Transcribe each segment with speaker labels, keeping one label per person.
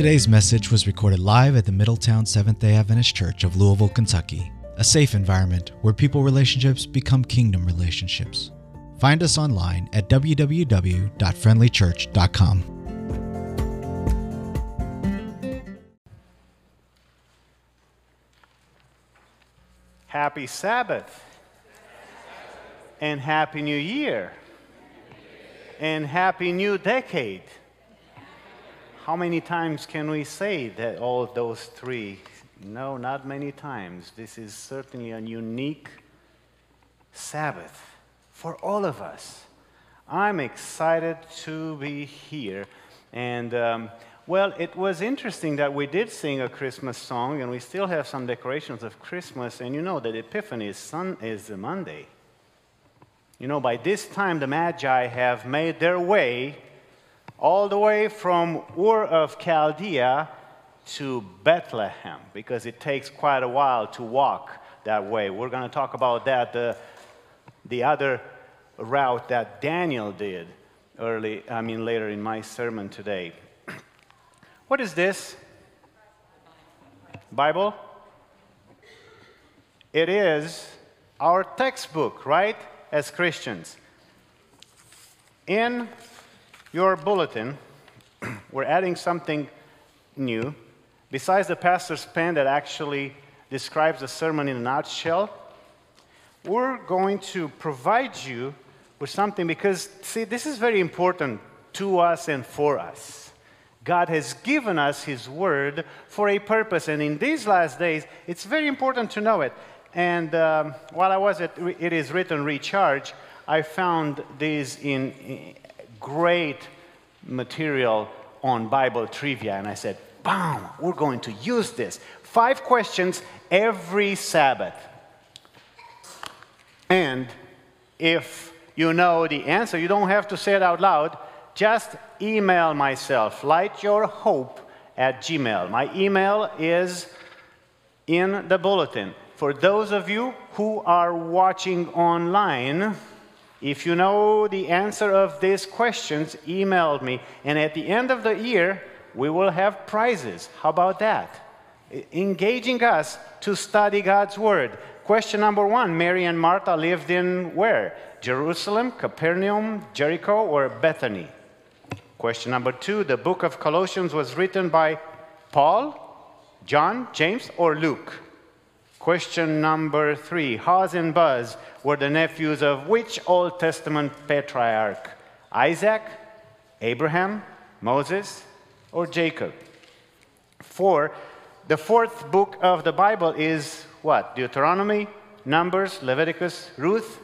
Speaker 1: Today's message was recorded live at the Middletown Seventh day Adventist Church of Louisville, Kentucky, a safe environment where people relationships become kingdom relationships. Find us online at www.friendlychurch.com.
Speaker 2: Happy Sabbath. And Happy New Year. And Happy New Decade. How many times can we say that all of those three? No, not many times. This is certainly a unique Sabbath for all of us. I'm excited to be here. And um, well, it was interesting that we did sing a Christmas song, and we still have some decorations of Christmas. And you know that Epiphany is, sun, is Monday. You know, by this time, the Magi have made their way all the way from Ur of Chaldea to Bethlehem, because it takes quite a while to walk that way. We're going to talk about that, the, the other route that Daniel did early, I mean, later in my sermon today. What is this? Bible? It is our textbook, right? As Christians. In your bulletin, we're adding something new. Besides the pastor's pen that actually describes the sermon in a nutshell, we're going to provide you with something because, see, this is very important to us and for us. God has given us His Word for a purpose, and in these last days, it's very important to know it. And um, while I was at It Is Written Recharge, I found these in, in great material on Bible trivia, and I said, "Bam! We're going to use this. Five questions every Sabbath. And if you know the answer, you don't have to say it out loud just email myself, lightyourhope at gmail. My email is in the bulletin. For those of you who are watching online, if you know the answer of these questions, email me. And at the end of the year, we will have prizes. How about that? Engaging us to study God's Word. Question number one Mary and Martha lived in where? Jerusalem, Capernaum, Jericho, or Bethany? Question number two the book of Colossians was written by Paul, John, James, or Luke? Question number three Huz and Buz were the nephews of which Old Testament patriarch? Isaac, Abraham, Moses, or Jacob? Four, the fourth book of the Bible is what? Deuteronomy, Numbers, Leviticus, Ruth.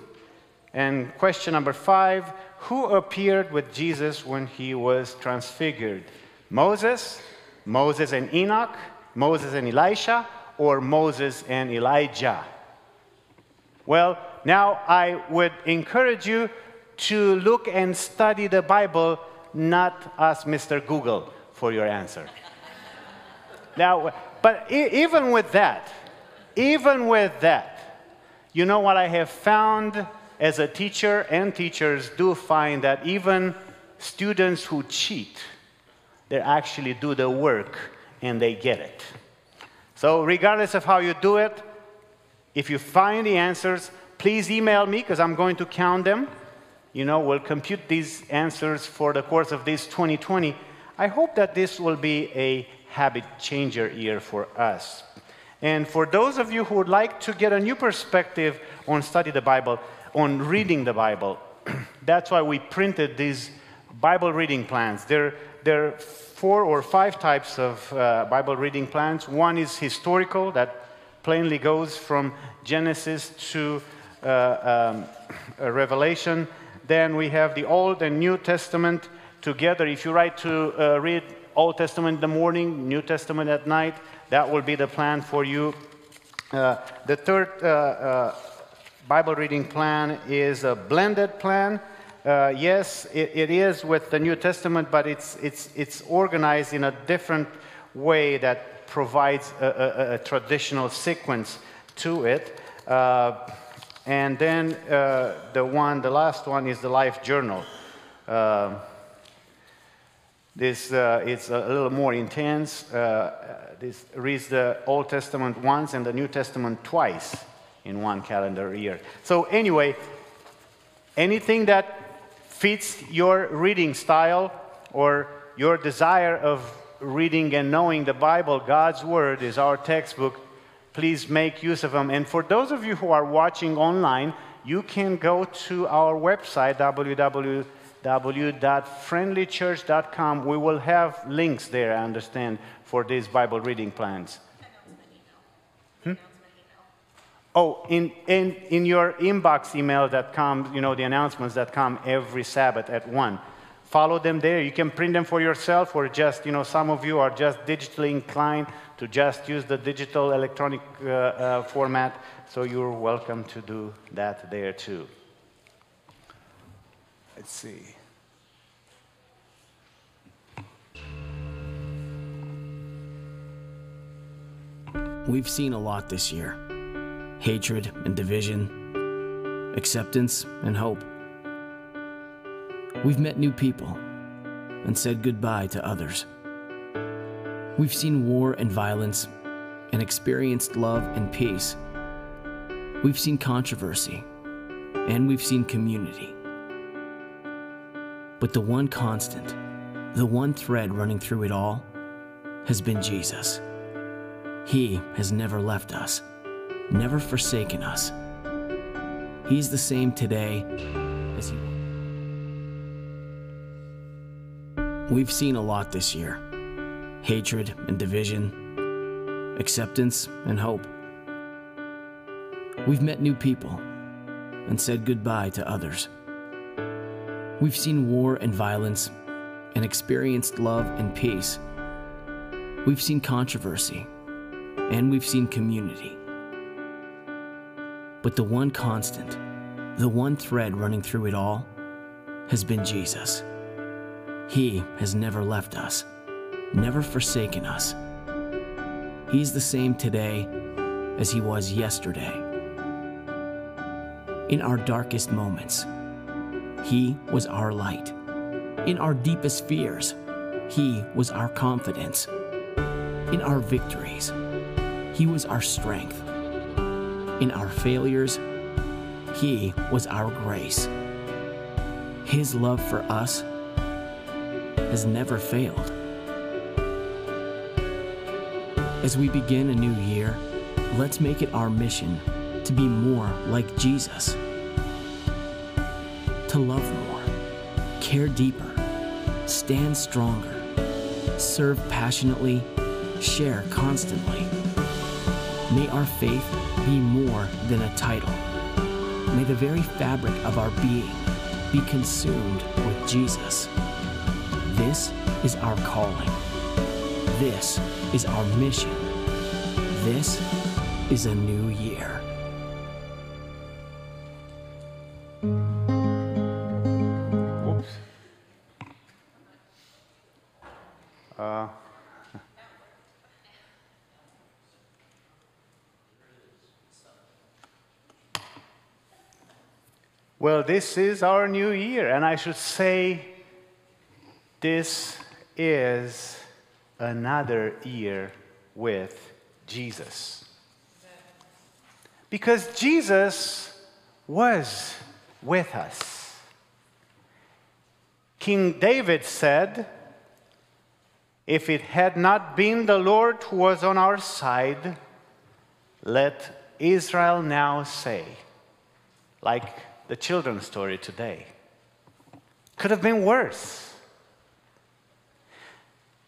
Speaker 2: And question number five who appeared with Jesus when he was transfigured? Moses, Moses and Enoch, Moses and Elisha, or Moses and Elijah? Well, now I would encourage you to look and study the Bible, not ask Mr. Google for your answer. now, but even with that, even with that, you know what I have found as a teacher and teachers do find that even students who cheat, they actually do the work and they get it. So, regardless of how you do it, if you find the answers, please email me because I'm going to count them. You know, we'll compute these answers for the course of this 2020. I hope that this will be a habit changer year for us. And for those of you who would like to get a new perspective on study the Bible, on reading the Bible. That's why we printed these Bible reading plans. There, there are four or five types of uh, Bible reading plans. One is historical, that plainly goes from Genesis to uh, um, Revelation. Then we have the Old and New Testament together. If you write to uh, read Old Testament in the morning, New Testament at night, that will be the plan for you. Uh, the third uh, Bible reading plan is a blended plan. Uh, yes, it, it is with the New Testament, but it's, it's, it's organized in a different way that provides a, a, a traditional sequence to it. Uh, and then uh, the one, the last one is the Life Journal. Uh, This uh, is a little more intense. Uh, this reads the Old Testament once and the New Testament twice in one calendar year. So, anyway, anything that fits your reading style or your desire of reading and knowing the Bible, God's Word is our textbook. Please make use of them. And for those of you who are watching online, you can go to our website, www.friendlychurch.com. We will have links there, I understand, for these Bible reading plans. Oh, in, in, in your inbox email that comes, you know, the announcements that come every Sabbath at 1 follow them there. You can print them for yourself, or just, you know, some of you are just digitally inclined to just use the digital electronic uh, uh, format, so you're welcome to do that there too. Let's see.
Speaker 3: We've seen a lot this year hatred and division, acceptance and hope. We've met new people and said goodbye to others. We've seen war and violence and experienced love and peace. We've seen controversy and we've seen community. But the one constant, the one thread running through it all, has been Jesus. He has never left us, never forsaken us. He's the same today as he. We've seen a lot this year hatred and division, acceptance and hope. We've met new people and said goodbye to others. We've seen war and violence and experienced love and peace. We've seen controversy and we've seen community. But the one constant, the one thread running through it all, has been Jesus. He has never left us, never forsaken us. He's the same today as he was yesterday. In our darkest moments, he was our light. In our deepest fears, he was our confidence. In our victories, he was our strength. In our failures, he was our grace. His love for us has never failed. As we begin a new year, let's make it our mission to be more like Jesus, to love more, care deeper, stand stronger, serve passionately, share constantly. May our faith be more than a title. May the very fabric of our being be consumed with Jesus. This is our calling. This is our mission. This is a new year.
Speaker 2: Well, this is our new year, and I should say, this is another year with Jesus. Because Jesus was with us. King David said, If it had not been the Lord who was on our side, let Israel now say, like the children's story today. Could have been worse.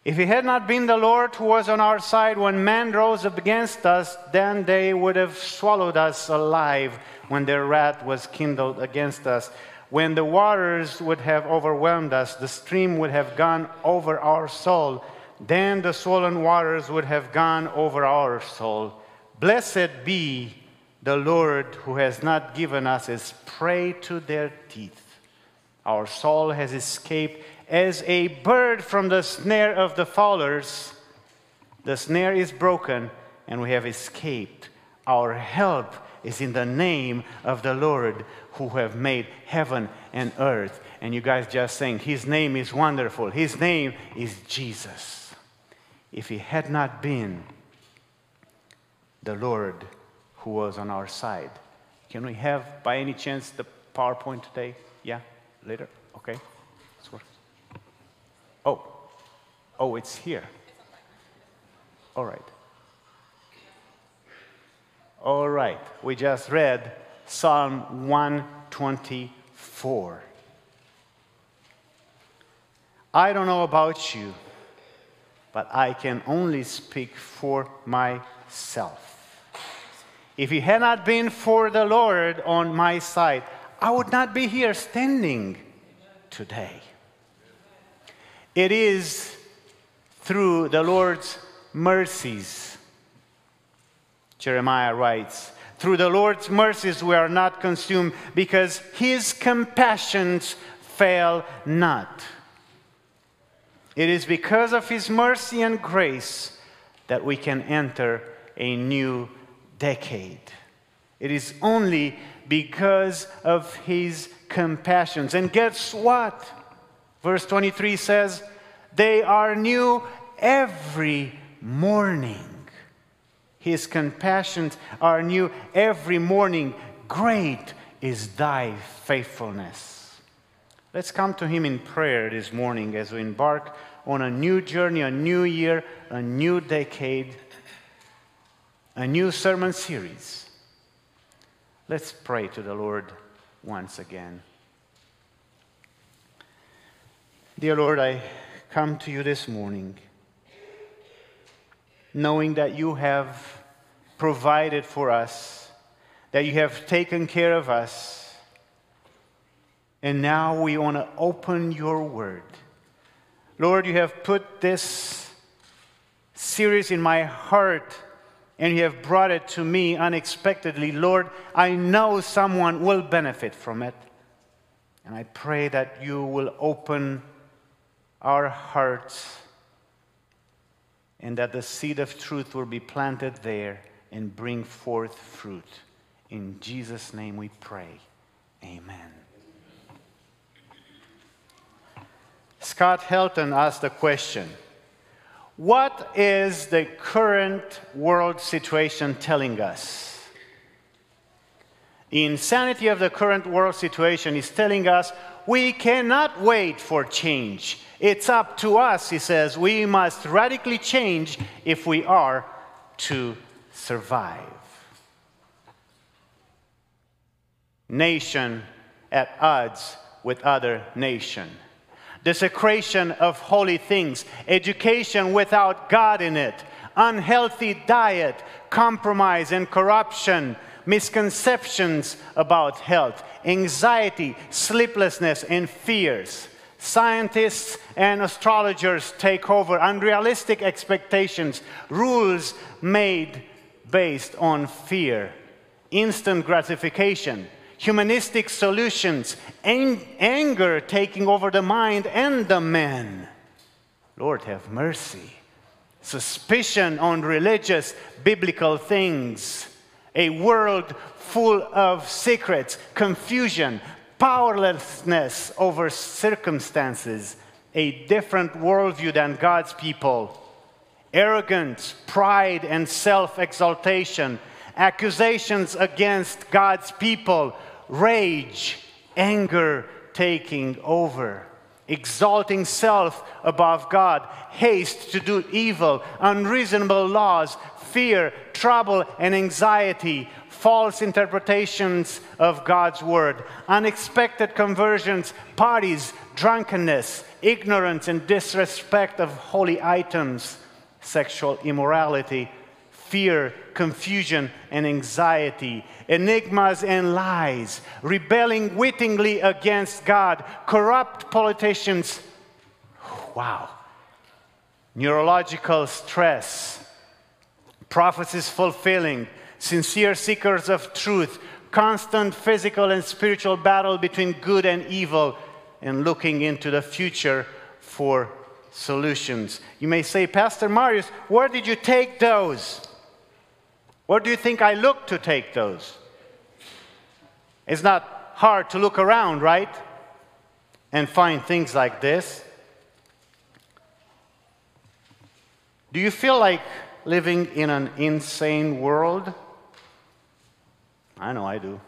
Speaker 2: If it had not been the Lord who was on our side when men rose up against us, then they would have swallowed us alive when their wrath was kindled against us. When the waters would have overwhelmed us, the stream would have gone over our soul. Then the swollen waters would have gone over our soul. Blessed be the Lord who has not given us his prey to their teeth. Our soul has escaped as a bird from the snare of the fowlers. The snare is broken, and we have escaped. Our help is in the name of the Lord who have made heaven and earth and you guys just saying, His name is wonderful, His name is Jesus. If He had not been the Lord who was on our side, can we have, by any chance, the PowerPoint today? Yeah? Later? Okay. Oh. Oh, it's here. All right. All right. We just read Psalm 124. I don't know about you, but I can only speak for myself. If it had not been for the Lord on my side, I would not be here standing today. It is through the Lord's mercies, Jeremiah writes, through the Lord's mercies we are not consumed because his compassions fail not. It is because of his mercy and grace that we can enter a new decade. It is only because of his compassions. And guess what? Verse 23 says, They are new every morning. His compassions are new every morning. Great is thy faithfulness. Let's come to him in prayer this morning as we embark on a new journey, a new year, a new decade a new sermon series. Let's pray to the Lord once again. Dear Lord, I come to you this morning knowing that you have provided for us, that you have taken care of us, and now we want to open your word. Lord, you have put this series in my heart and you have brought it to me unexpectedly. Lord, I know someone will benefit from it. And I pray that you will open our hearts and that the seed of truth will be planted there and bring forth fruit. In Jesus' name we pray. Amen. Scott Helton asked a question. What is the current world situation telling us? The insanity of the current world situation is telling us we cannot wait for change. It's up to us, he says. We must radically change if we are to survive. Nation at odds with other nation desecration of holy things, education without God in it, unhealthy diet, compromise and corruption, misconceptions about health, anxiety, sleeplessness, and fears. Scientists and astrologers take over unrealistic expectations, rules made based on fear, instant gratification humanistic solutions, ang- anger taking over the mind and the man. Lord, have mercy. Suspicion on religious, biblical things. A world full of secrets, confusion, powerlessness over circumstances, a different worldview than God's people, arrogance, pride, and self exaltation, accusations against God's people, rage, anger taking over, exalting self above God, haste to do evil, unreasonable laws, fear, trouble, and anxiety, false interpretations of God's word, unexpected conversions, parties, drunkenness, ignorance and disrespect of holy items, sexual immorality, fear, confusion, and anxiety, enigmas and lies, rebelling wittingly against God, corrupt politicians. Wow. Neurological stress, prophecies fulfilling, sincere seekers of truth, constant physical and spiritual battle between good and evil, and looking into the future for solutions. You may say, Pastor Marius, where did you take those? Where do you think I look to take those? It's not hard to look around, right? and find things like this? Do you feel like living in an insane world? I know I do.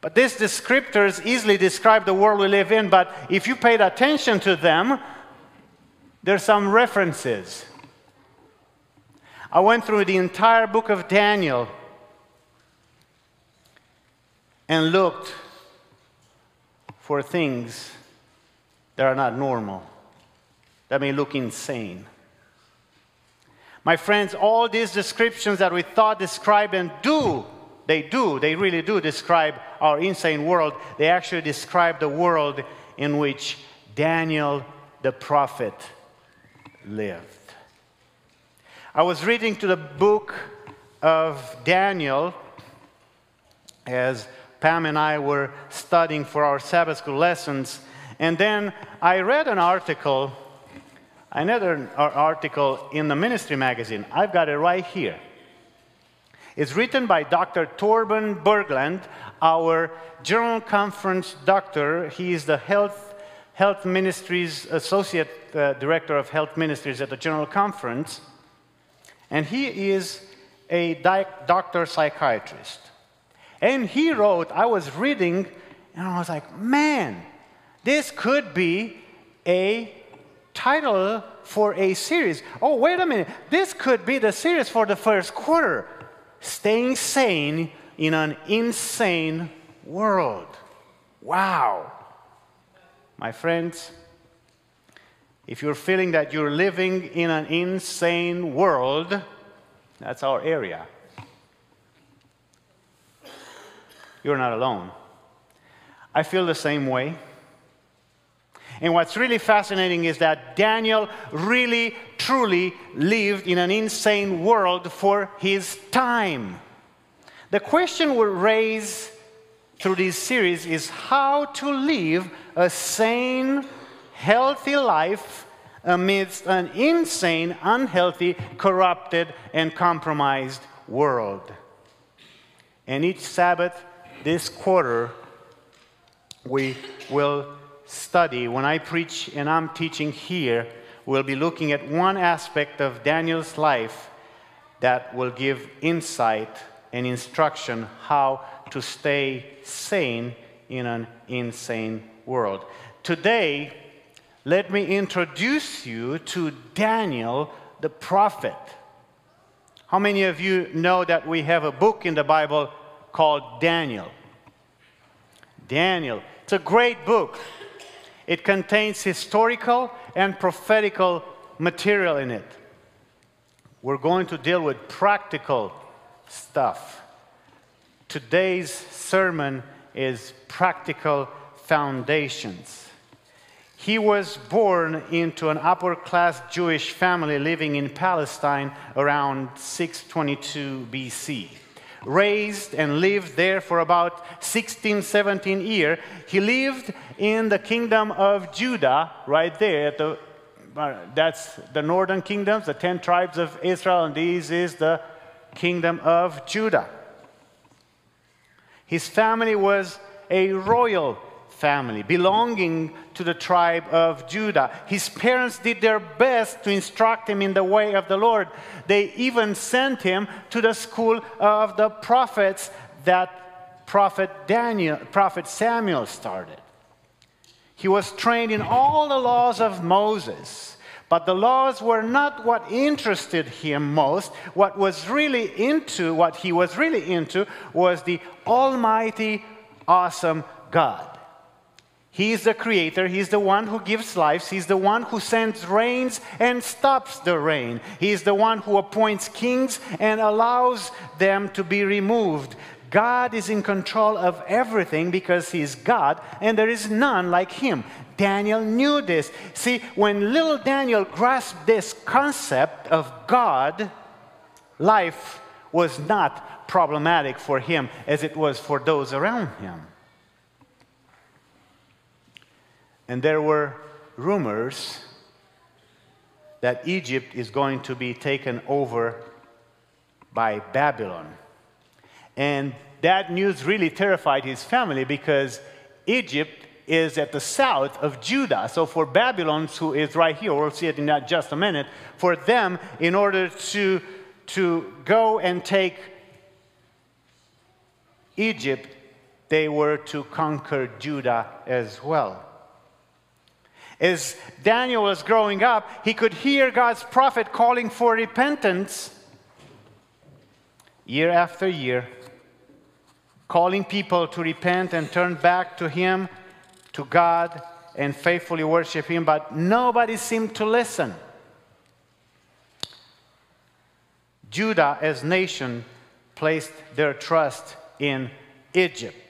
Speaker 2: But these descriptors easily describe the world we live in, but if you paid attention to them, there's some references. I went through the entire book of Daniel and looked for things that are not normal, that may look insane. My friends, all these descriptions that we thought describe and do, they do, they really do describe our insane world. They actually describe the world in which Daniel the prophet lived. I was reading to the book of Daniel as Pam and I were studying for our Sabbath school lessons, and then I read an article another article in the ministry magazine. I've got it right here. It's written by Dr. Torben Berglund, our General Conference doctor. He is the Health, Health Ministries Associate uh, Director of Health Ministries at the General Conference. And he is a doctor psychiatrist. And he wrote, I was reading, and I was like, man, this could be a title for a series. Oh, wait a minute. This could be the series for the first quarter Staying Sane in an Insane World. Wow. My friends, if you're feeling that you're living in an insane world, that's our area. You're not alone. I feel the same way. And what's really fascinating is that Daniel really, truly lived in an insane world for his time. The question we'll raise through this series is how to live a sane, healthy life amidst an insane, unhealthy, corrupted, and compromised world. And each Sabbath this quarter, we will study, when I preach and I'm teaching here, we'll be looking at one aspect of Daniel's life that will give insight and instruction how to stay sane in an insane world. Today, let me introduce you to Daniel the prophet. How many of you know that we have a book in the Bible called Daniel? Daniel. It's a great book. It contains historical and prophetical material in it. We're going to deal with practical stuff. Today's sermon is practical foundations. He was born into an upper class Jewish family living in Palestine around 622 BC raised and lived there for about 16, 17 years. He lived in the kingdom of Judah, right there. The, uh, that's the northern kingdoms, the 10 tribes of Israel, and this is the kingdom of Judah. His family was a royal family belonging to the tribe of Judah. His parents did their best to instruct him in the way of the Lord. They even sent him to the school of the prophets that prophet Daniel, prophet Samuel started. He was trained in all the laws of Moses. But the laws were not what interested him most. What was really into, what he was really into, was the almighty, awesome God. He's the creator. He's the one who gives life. He's the one who sends rains and stops the rain. He's the one who appoints kings and allows them to be removed. God is in control of everything because He's God and there is none like Him. Daniel knew this. See, when little Daniel grasped this concept of God, life was not problematic for him as it was for those around him. And there were rumors that Egypt is going to be taken over by Babylon. And that news really terrified his family because Egypt is at the south of Judah. So for Babylon, who is right here, we'll see it in just a minute, for them, in order to, to go and take Egypt, they were to conquer Judah as well. As Daniel was growing up, he could hear God's prophet calling for repentance year after year, calling people to repent and turn back to Him, to God, and faithfully worship Him, but nobody seemed to listen. Judah, as nation, placed their trust in Egypt.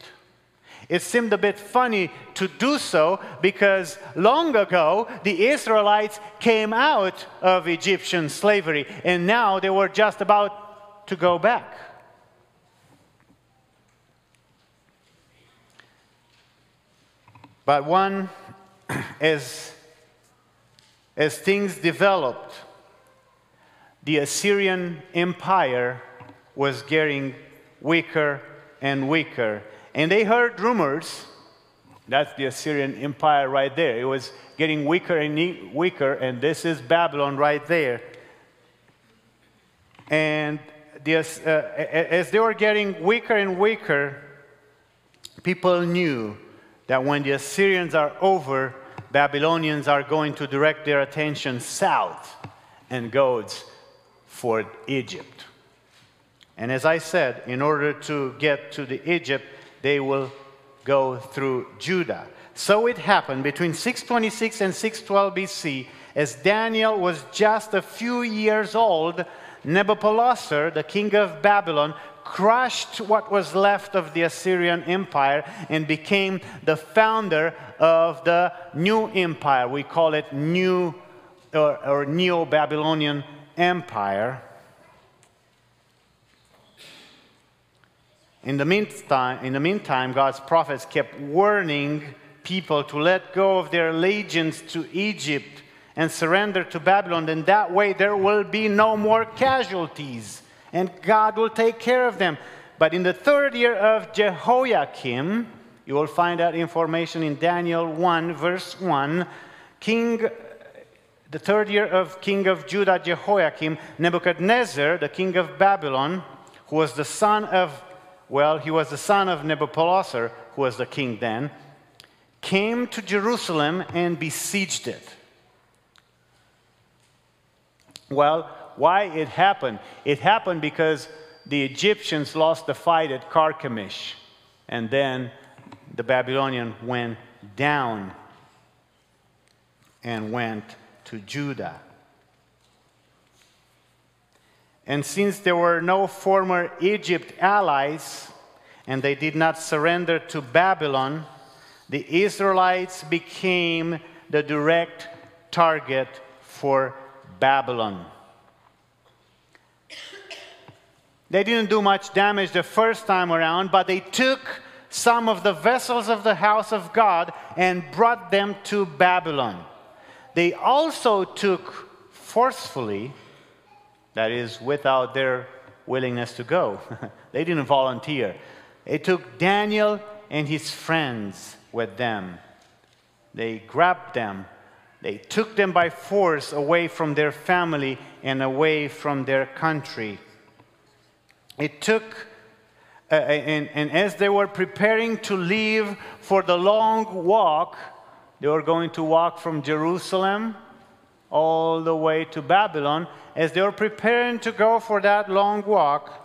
Speaker 2: It seemed a bit funny to do so because long ago the Israelites came out of Egyptian slavery and now they were just about to go back. But one, as, as things developed, the Assyrian Empire was getting weaker and weaker. And they heard rumors. That's the Assyrian Empire right there. It was getting weaker and weaker, and this is Babylon right there. And the, uh, as they were getting weaker and weaker, people knew that when the Assyrians are over, Babylonians are going to direct their attention south and goes for Egypt. And as I said, in order to get to the Egypt, they will go through Judah. So it happened between 626 and 612 BC, as Daniel was just a few years old, Nebuchadnezzar, the king of Babylon, crushed what was left of the Assyrian Empire and became the founder of the new empire. We call it New or, or Neo Babylonian Empire. In the, meantime, in the meantime, God's prophets kept warning people to let go of their allegiance to Egypt and surrender to Babylon. And that way, there will be no more casualties and God will take care of them. But in the third year of Jehoiakim, you will find that information in Daniel 1, verse 1. King, the third year of king of Judah, Jehoiakim, Nebuchadnezzar, the king of Babylon, who was the son of, well, he was the son of Nebuchadnezzar, who was the king then, came to Jerusalem and besieged it. Well, why it happened. It happened because the Egyptians lost the fight at Carchemish, and then the Babylonian went down and went to Judah. And since there were no former Egypt allies, and they did not surrender to Babylon, the Israelites became the direct target for Babylon. They didn't do much damage the first time around, but they took some of the vessels of the house of God and brought them to Babylon. They also took forcefully, that is, without their willingness to go, they didn't volunteer. They took Daniel and his friends with them. They grabbed them. They took them by force away from their family and away from their country. It took, uh, and, and as they were preparing to leave for the long walk, they were going to walk from Jerusalem all the way to Babylon. As they were preparing to go for that long walk,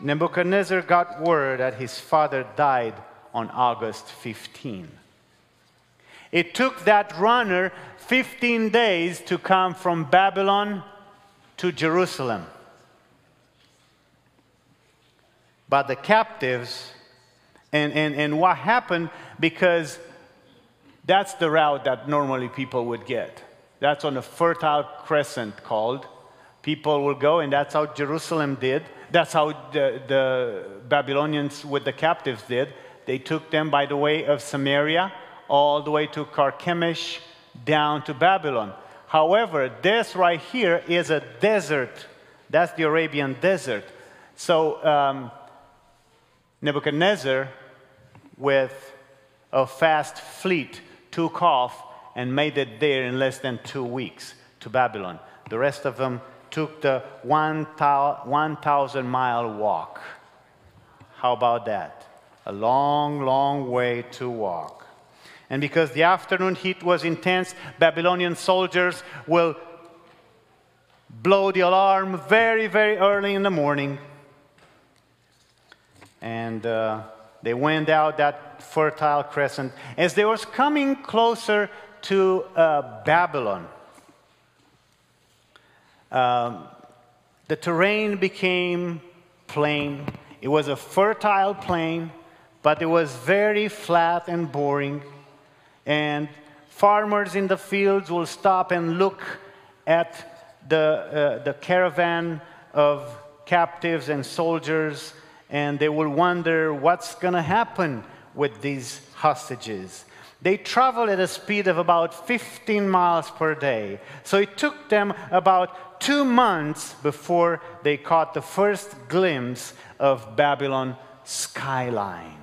Speaker 2: Nebuchadnezzar got word that his father died on August 15. It took that runner 15 days to come from Babylon to Jerusalem. But the captives, and, and, and what happened, because that's the route that normally people would get. That's on the Fertile Crescent called. People will go, and that's how Jerusalem did. That's how the, the Babylonians with the captives did. They took them by the way of Samaria all the way to Carchemish down to Babylon. However, this right here is a desert. That's the Arabian desert. So um, Nebuchadnezzar with a fast fleet took off and made it there in less than two weeks to Babylon. The rest of them took the 1,000 mile walk. How about that? A long, long way to walk. And because the afternoon heat was intense, Babylonian soldiers will blow the alarm very, very early in the morning. And uh, they went out that fertile crescent. As they were coming closer to uh, Babylon, um, the terrain became plain. It was a fertile plain, but it was very flat and boring. And farmers in the fields will stop and look at the, uh, the caravan of captives and soldiers, and they will wonder what's going to happen with these hostages. They traveled at a speed of about 15 miles per day. So it took them about two months before they caught the first glimpse of Babylon skyline.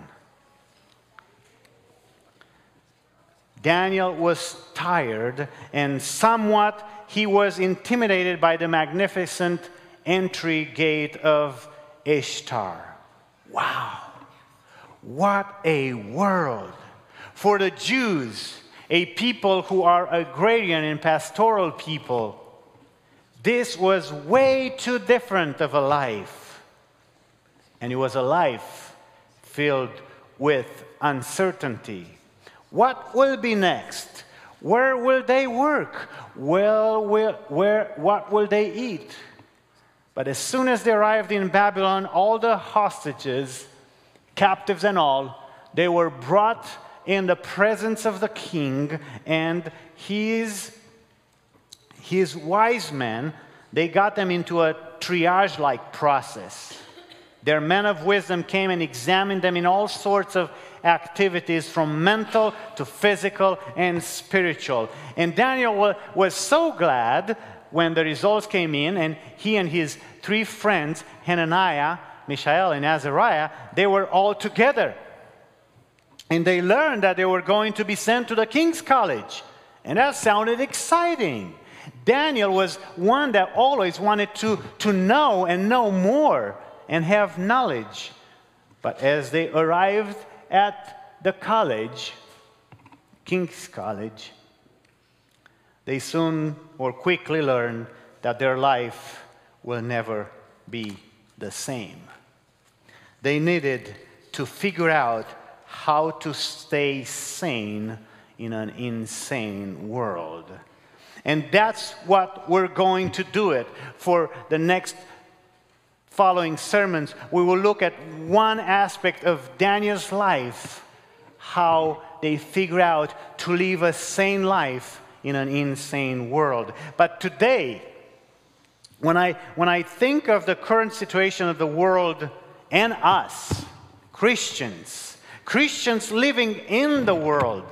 Speaker 2: Daniel was tired and somewhat he was intimidated by the magnificent entry gate of Ishtar. Wow, what a world! For the Jews, a people who are agrarian and pastoral people, this was way too different of a life. And it was a life filled with uncertainty. What will be next? Where will they work? Where, where, what will they eat? But as soon as they arrived in Babylon, all the hostages, captives and all, they were brought in the presence of the king and his his wise men, they got them into a triage like process. Their men of wisdom came and examined them in all sorts of activities from mental to physical and spiritual. And Daniel was so glad when the results came in, and he and his three friends, Hananiah, Mishael, and Azariah, they were all together. And they learned that they were going to be sent to the king's college. And that sounded exciting. Daniel was one that always wanted to, to know and know more and have knowledge. But as they arrived at the college, King's College, they soon or quickly learned that their life will never be the same. They needed to figure out how to stay sane in an insane world. And that's what we're going to do it for the next following sermons. We will look at one aspect of Daniel's life, how they figure out to live a sane life in an insane world. But today, when I, when I think of the current situation of the world and us, Christians, Christians living in the world,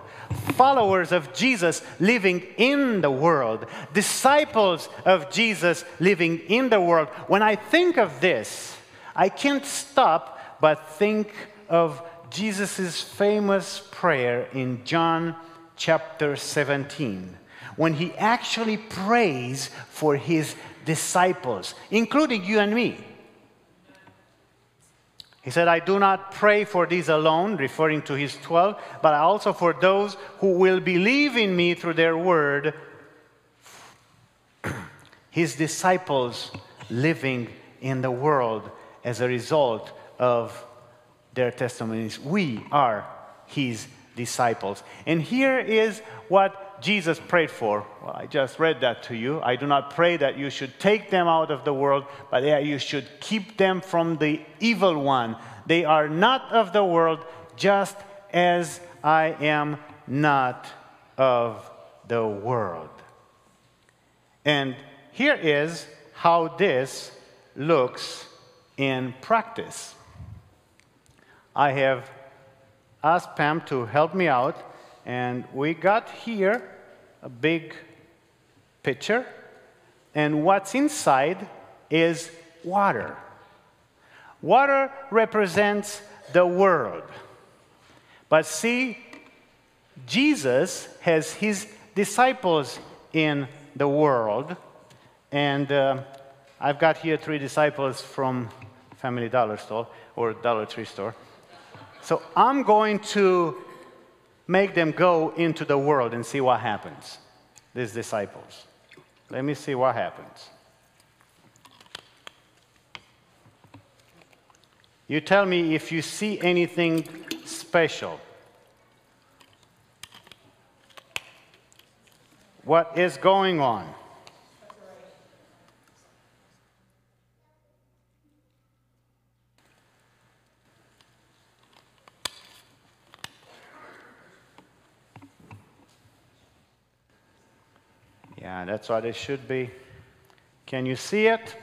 Speaker 2: followers of Jesus living in the world, disciples of Jesus living in the world. When I think of this, I can't stop but think of Jesus' famous prayer in John chapter 17, when he actually prays for his disciples, including you and me. He said, I do not pray for these alone, referring to his 12, but also for those who will believe in me through their word, his disciples living in the world as a result of their testimonies. We are his disciples. And here is what Jesus prayed for. Well, I just read that to you. I do not pray that you should take them out of the world, but that you should keep them from the evil one. They are not of the world, just as I am not of the world. And here is how this looks in practice. I have asked Pam to help me out and we got here a big pitcher, and what's inside is water. Water represents the world. But see, Jesus has his disciples in the world. And uh, I've got here three disciples from Family Dollar Store or Dollar Tree Store. So I'm going to make them go into the world and see what happens, these disciples. Let me see what happens. You tell me if you see anything special. What is going on? Yeah, that's what it should be. Can you see it?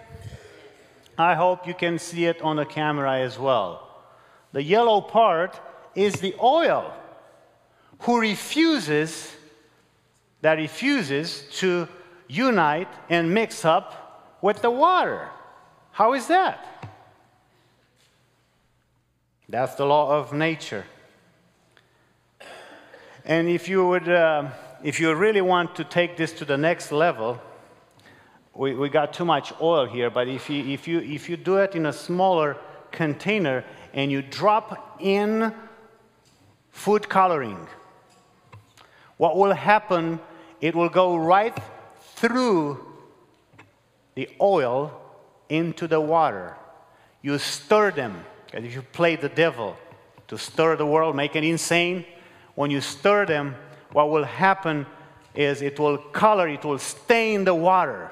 Speaker 2: I hope you can see it on the camera as well. The yellow part is the oil who refuses that refuses to unite and mix up with the water. How is that? That's the law of nature. And if you would, uh, if you really want to take this to the next level, we, we got too much oil here, but if you, if, you, if you do it in a smaller container and you drop in food coloring, what will happen, it will go right through the oil into the water. You stir them, if you play the devil to stir the world, make it insane, when you stir them, what will happen is it will color, it will stain the water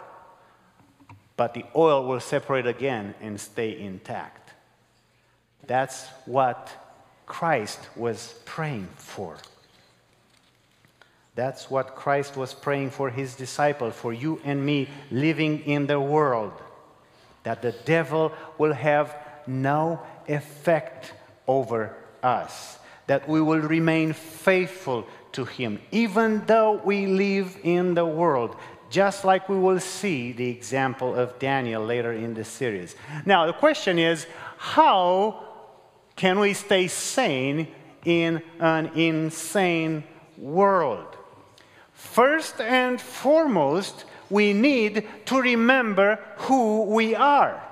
Speaker 2: but the oil will separate again and stay intact. That's what Christ was praying for. That's what Christ was praying for his disciple, for you and me living in the world. That the devil will have no effect over us. That we will remain faithful to him, even though we live in the world just like we will see the example of Daniel later in the series. Now, the question is how can we stay sane in an insane world? First and foremost, we need to remember who we are.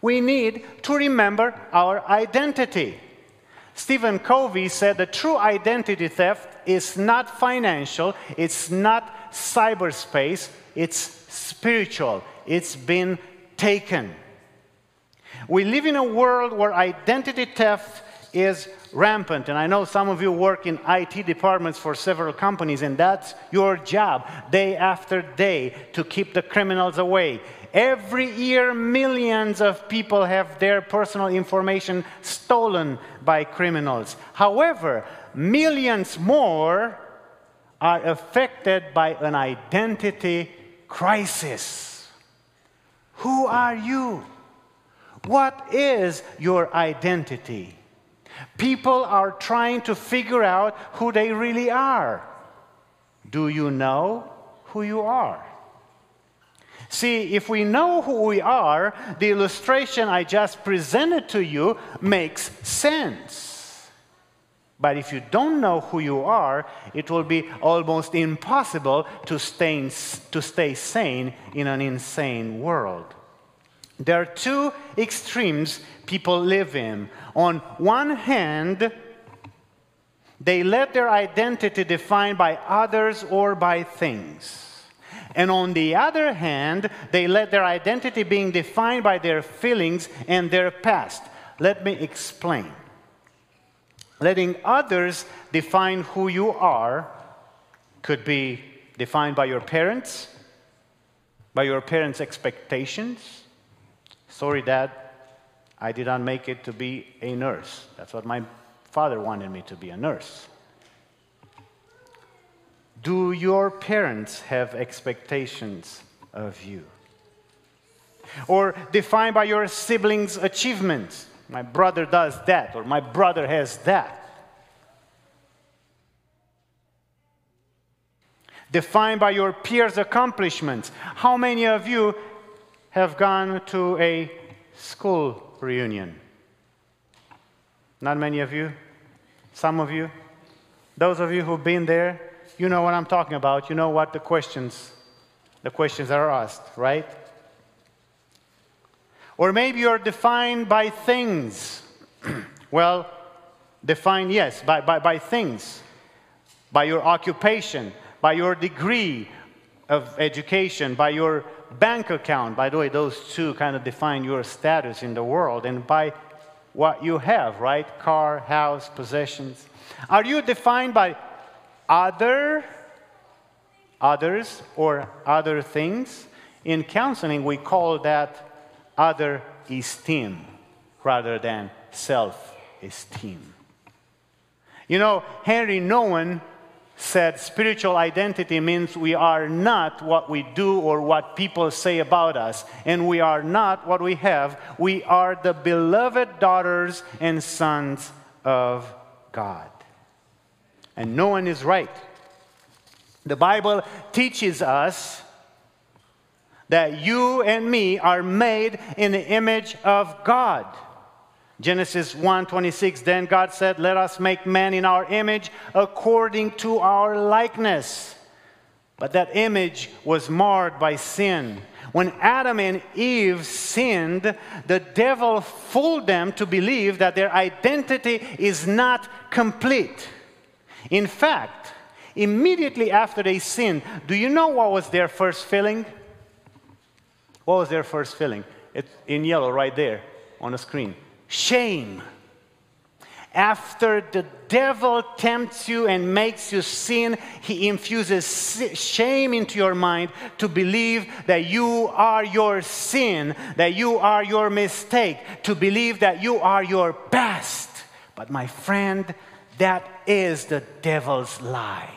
Speaker 2: We need to remember our identity. Stephen Covey said the true identity theft is not financial, it's not cyberspace, it's spiritual. It's been taken. We live in a world where identity theft is rampant. And I know some of you work in IT departments for several companies, and that's your job day after day to keep the criminals away. Every year, millions of people have their personal information stolen by criminals. However, millions more are affected by an identity crisis. Who are you? What is your identity? People are trying to figure out who they really are. Do you know who you are? See, if we know who we are, the illustration I just presented to you makes sense. But if you don't know who you are, it will be almost impossible to stay, to stay sane in an insane world. There are two extremes people live in. On one hand, they let their identity defined by others or by things. And on the other hand, they let their identity being defined by their feelings and their past. Let me explain. Letting others define who you are could be defined by your parents, by your parents' expectations. Sorry, Dad, I did not make it to be a nurse. That's what my father wanted me to be a nurse. Do your parents have expectations of you? Or defined by your siblings' achievements. My brother does that, or my brother has that. Defined by your peers' accomplishments. How many of you have gone to a school reunion? Not many of you? Some of you. Those of you who've been there, you know what I'm talking about. You know what the questions, the questions are asked, right? Or maybe you're defined by things. well, defined, yes, by, by, by things, by your occupation, by your degree of education, by your bank account. By the way, those two kind of define your status in the world, and by what you have, right? Car, house, possessions. Are you defined by other, others, or other things? In counseling, we call that other esteem rather than self esteem. You know, Henri Nouwen said spiritual identity means we are not what we do or what people say about us, and we are not what we have. We are the beloved daughters and sons of God. And no one is right. The Bible teaches us that you and me are made in the image of God. Genesis 1:26 Then God said, "Let us make man in our image according to our likeness." But that image was marred by sin. When Adam and Eve sinned, the devil fooled them to believe that their identity is not complete. In fact, immediately after they sinned, do you know what was their first feeling? What was their first feeling? It's in yellow right there on the screen shame. After the devil tempts you and makes you sin, he infuses shame into your mind to believe that you are your sin, that you are your mistake, to believe that you are your best. But my friend, that is the devil's lie.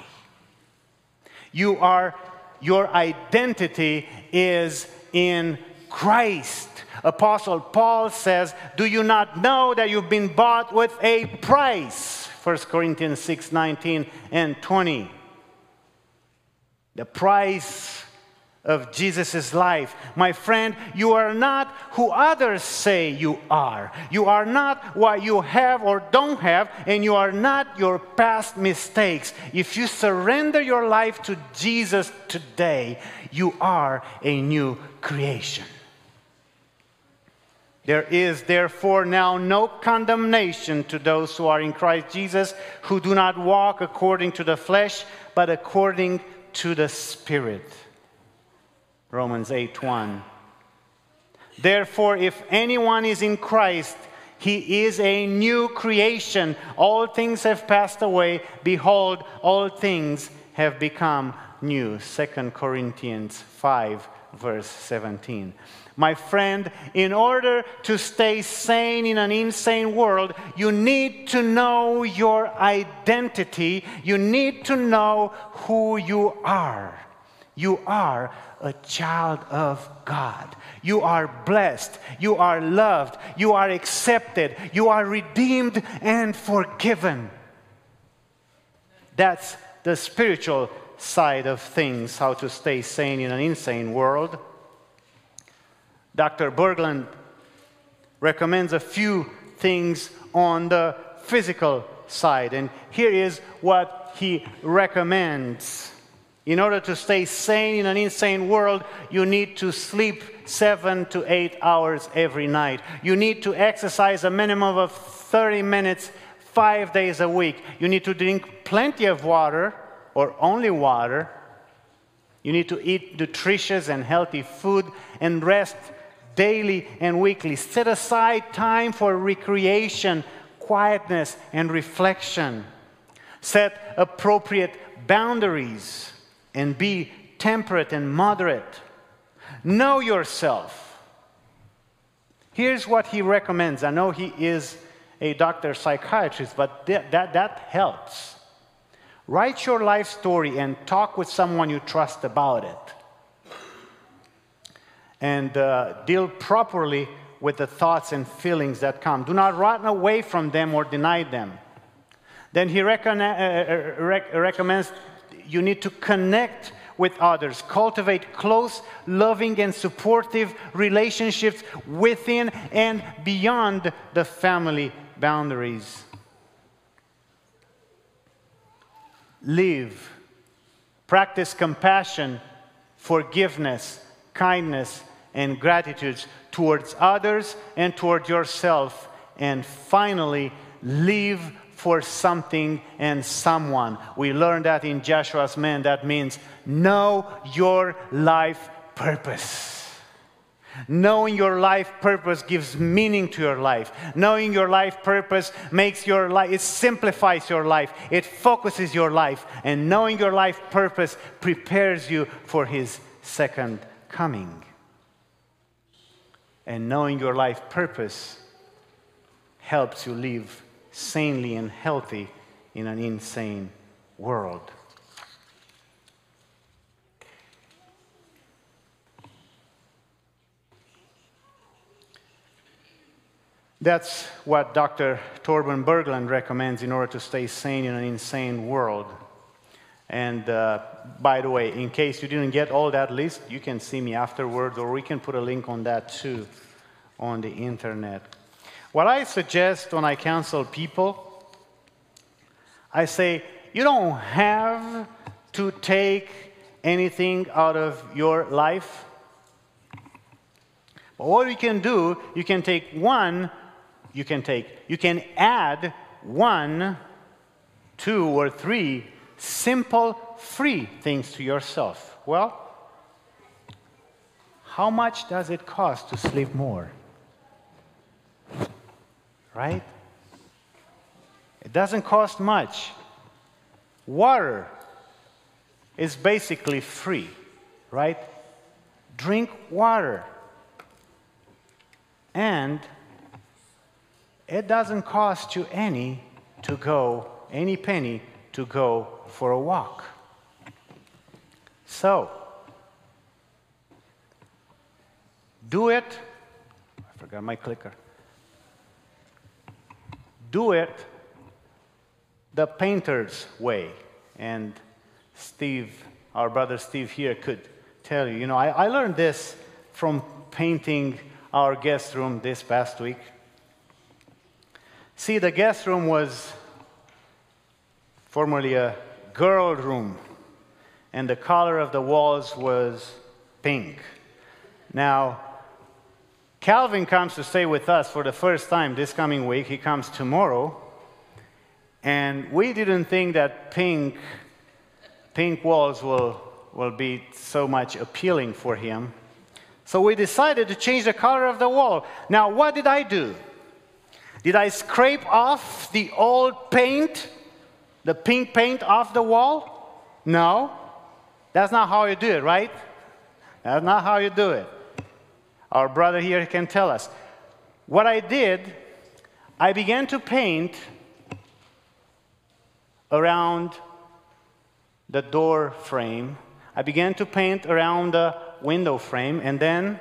Speaker 2: You are, your identity is in Christ. Apostle Paul says, Do you not know that you've been bought with a price? 1 Corinthians 6 19 and 20. The price of Jesus' life. My friend, you are not who others say you are. You are not what you have or don't have, and you are not your past mistakes. If you surrender your life to Jesus today, you are a new creation. There is therefore now no condemnation to those who are in Christ Jesus, who do not walk according to the flesh, but according to the Spirit. Romans 8 1. Therefore, if anyone is in Christ, he is a new creation. All things have passed away. Behold, all things have become new. 2 Corinthians 5, verse 17. My friend, in order to stay sane in an insane world, you need to know your identity. You need to know who you are. You are a child of God. You are blessed. You are loved. You are accepted. You are redeemed and forgiven. That's the spiritual side of things, how to stay sane in an insane world. Dr. Bergland recommends a few things on the physical side, and here is what he recommends. In order to stay sane in an insane world, you need to sleep seven to eight hours every night. You need to exercise a minimum of 30 minutes five days a week. You need to drink plenty of water or only water. You need to eat nutritious and healthy food and rest daily and weekly. Set aside time for recreation, quietness, and reflection. Set appropriate boundaries and be temperate and moderate. Know yourself. Here's what he recommends. I know he is a doctor psychiatrist, but that, that, that helps. Write your life story and talk with someone you trust about it and uh, deal properly with the thoughts and feelings that come. Do not run away from them or deny them. Then he recon- uh, uh, rec- recommends you need to connect with others, cultivate close, loving, and supportive relationships within and beyond the family boundaries. live. Practice compassion, forgiveness, kindness, and gratitude towards others and toward yourself. And finally, live for something and someone. We learned that in Joshua's men. That means know your life purpose. Knowing your life purpose gives meaning to your life. Knowing your life purpose makes your life, it simplifies your life, it focuses your life. And knowing your life purpose prepares you for His second coming. And knowing your life purpose helps you live sanely and healthy in an insane world. That's what Dr. Torben Bergland recommends in order to stay sane in an insane world. And uh, by the way, in case you didn't get all that list, you can see me afterwards, or we can put a link on that too on the internet. What I suggest when I counsel people, I say, you don't have to take anything out of your life. But what you can do, you can take one you can take. You can add one, two, or three simple, free things to yourself. Well, how much does it cost to sleep more? Right? It doesn't cost much. Water is basically free, right? Drink water. And it doesn't cost you any to go, any penny to go for a walk. So, do it. I forgot my clicker. Do it the painter's way. And Steve, our brother Steve here, could tell you. You know, I, I learned this from painting our guest room this past week. See, the guest room was formerly a girl room, and the color of the walls was pink. Now, Calvin comes to stay with us for the first time this coming week. He comes tomorrow. And we didn't think that pink, pink walls will, will be so much appealing for him. So we decided to change the color of the wall. Now, what did I do? Did I scrape off the old paint, the pink paint off the wall? No. That's not how you do it, right? That's not how you do it. Our brother here can tell us. What I did, I began to paint around the door frame. I began to paint around the window frame and then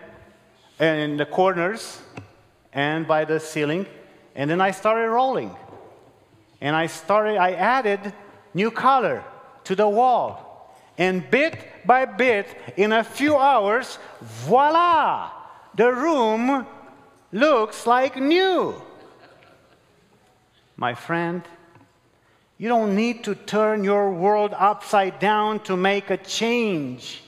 Speaker 2: in the corners and by the ceiling. And then I started rolling. And I started, I added new color to the wall. And bit by bit, in a few hours, voila, the room looks like new. My friend, you don't need to turn your world upside down to make a change.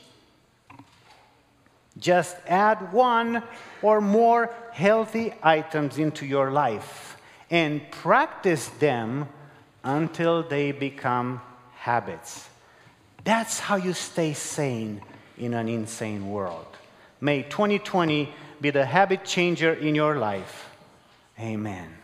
Speaker 2: Just add one or more healthy items into your life and practice them until they become habits. That's how you stay sane in an insane world. May 2020 be the habit changer in your life. Amen.